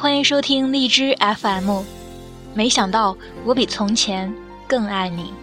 欢迎收听荔枝 FM。没想到我比从前更爱你。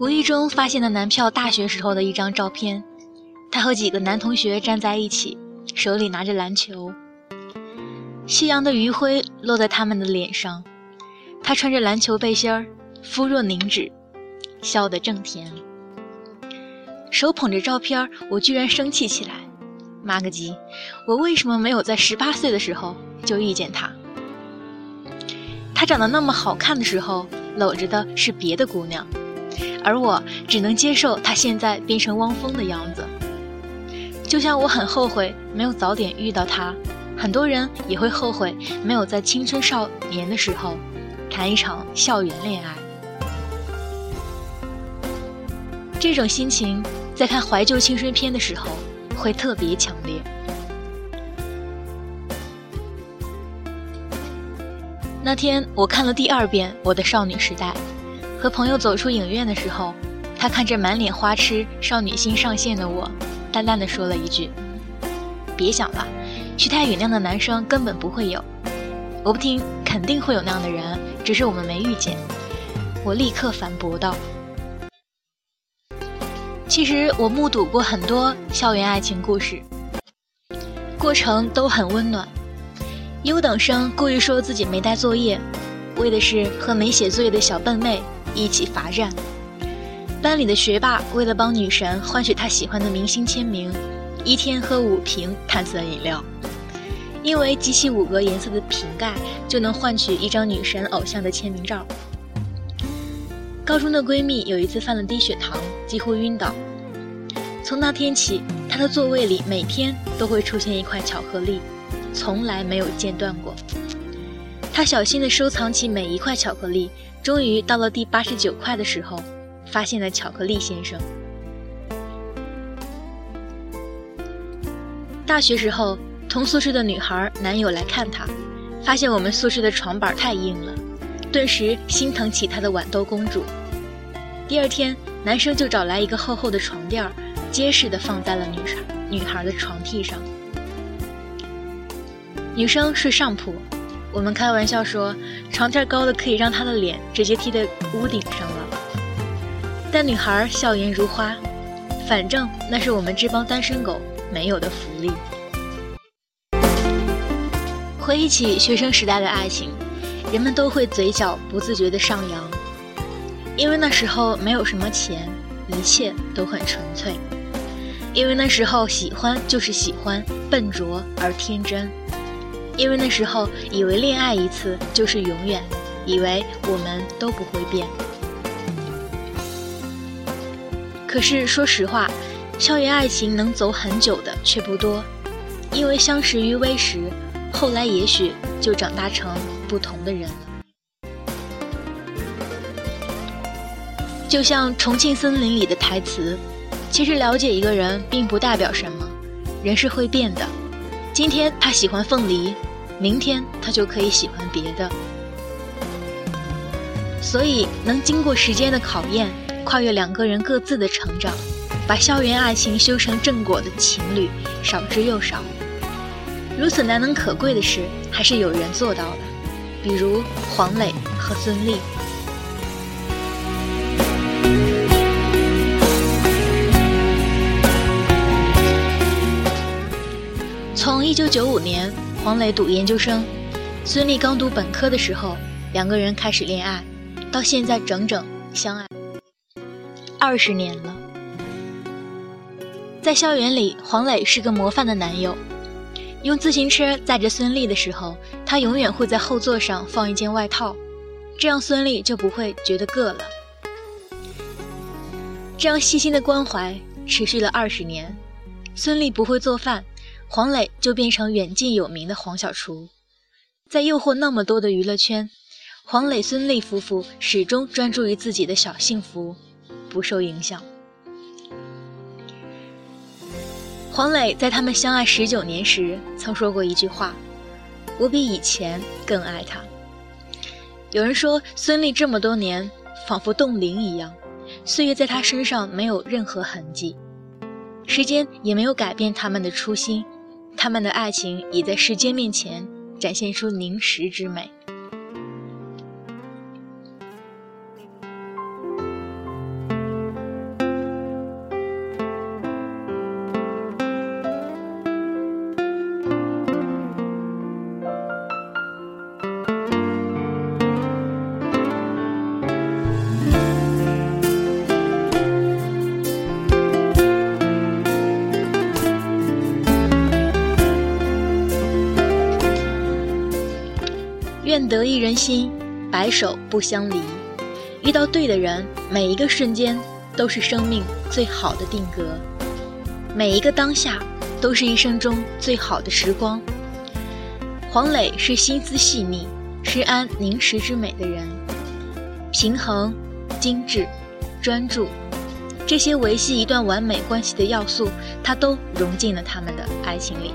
无意中发现了男票大学时候的一张照片，他和几个男同学站在一起，手里拿着篮球。夕阳的余晖落在他们的脸上，他穿着篮球背心儿，肤若凝脂，笑得正甜。手捧着照片，我居然生气起来，妈个鸡！我为什么没有在十八岁的时候就遇见他？他长得那么好看的时候，搂着的是别的姑娘。而我只能接受他现在变成汪峰的样子，就像我很后悔没有早点遇到他，很多人也会后悔没有在青春少年的时候谈一场校园恋爱。这种心情在看怀旧青春片的时候会特别强烈。那天我看了第二遍《我的少女时代》。和朋友走出影院的时候，他看着满脸花痴、少女心上线的我，淡淡的说了一句：“别想了，徐太宇那样的男生根本不会有。”我不听，肯定会有那样的人，只是我们没遇见。我立刻反驳道：“其实我目睹过很多校园爱情故事，过程都很温暖。优等生故意说自己没带作业，为的是和没写作业的小笨妹。一起罚站，班里的学霸为了帮女神换取她喜欢的明星签名，一天喝五瓶碳酸饮料，因为集齐五个颜色的瓶盖就能换取一张女神偶像的签名照。高中的闺蜜有一次犯了低血糖，几乎晕倒，从那天起，她的座位里每天都会出现一块巧克力，从来没有间断过。她小心地收藏起每一块巧克力。终于到了第八十九块的时候，发现了巧克力先生。大学时候，同宿舍的女孩男友来看她，发现我们宿舍的床板太硬了，顿时心疼起她的豌豆公主。第二天，男生就找来一个厚厚的床垫，结实的放在了女孩女孩的床屉上。女生睡上铺。我们开玩笑说，床垫高的可以让她的脸直接贴在屋顶上了。但女孩笑颜如花，反正那是我们这帮单身狗没有的福利。回忆起学生时代的爱情，人们都会嘴角不自觉地上扬，因为那时候没有什么钱，一切都很纯粹。因为那时候喜欢就是喜欢，笨拙而天真。因为那时候以为恋爱一次就是永远，以为我们都不会变。可是说实话，校园爱情能走很久的却不多，因为相识于微时，后来也许就长大成不同的人。就像《重庆森林》里的台词，其实了解一个人并不代表什么，人是会变的。今天他喜欢凤梨，明天他就可以喜欢别的。所以，能经过时间的考验，跨越两个人各自的成长，把校园爱情修成正果的情侣少之又少。如此难能可贵的事，还是有人做到的，比如黄磊和孙俪。从一九九五年，黄磊读研究生，孙俪刚读本科的时候，两个人开始恋爱，到现在整整相爱二十年了。在校园里，黄磊是个模范的男友。用自行车载着孙俪的时候，他永远会在后座上放一件外套，这样孙俪就不会觉得硌了。这样细心的关怀持续了二十年。孙俪不会做饭。黄磊就变成远近有名的黄小厨，在诱惑那么多的娱乐圈，黄磊孙俪夫妇始终专注于自己的小幸福，不受影响。黄磊在他们相爱十九年时曾说过一句话：“我比以前更爱他。”有人说孙俪这么多年仿佛冻龄一样，岁月在她身上没有任何痕迹，时间也没有改变他们的初心，他们的爱情也在时间面前展现出凝时之美。愿得一人心，白首不相离。遇到对的人，每一个瞬间都是生命最好的定格，每一个当下都是一生中最好的时光。黄磊是心思细腻、施安凝实之美的人，平衡、精致、专注，这些维系一段完美关系的要素，他都融进了他们的爱情里。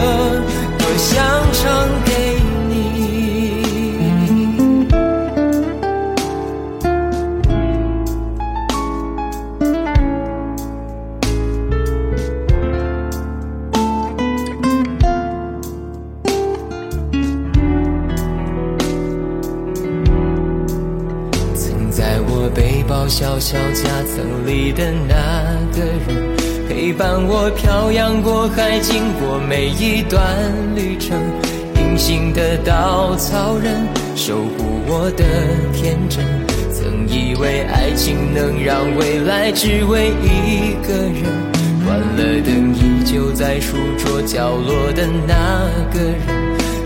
曾里的那个人，陪伴我漂洋过海，经过每一段旅程。隐形的稻草人，守护我的天真。曾以为爱情能让未来只为一个人，关了灯依旧在书桌角落的那个人。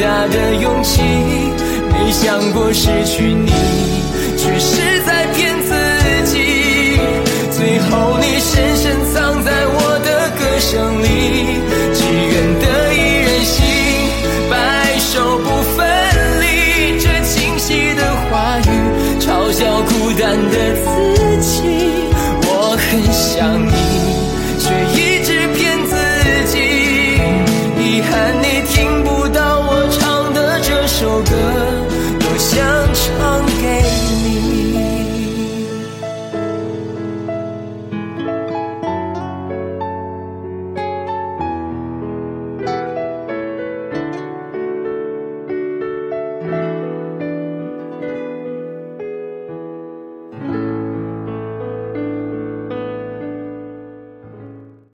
大的勇气。没想过失去你，却是在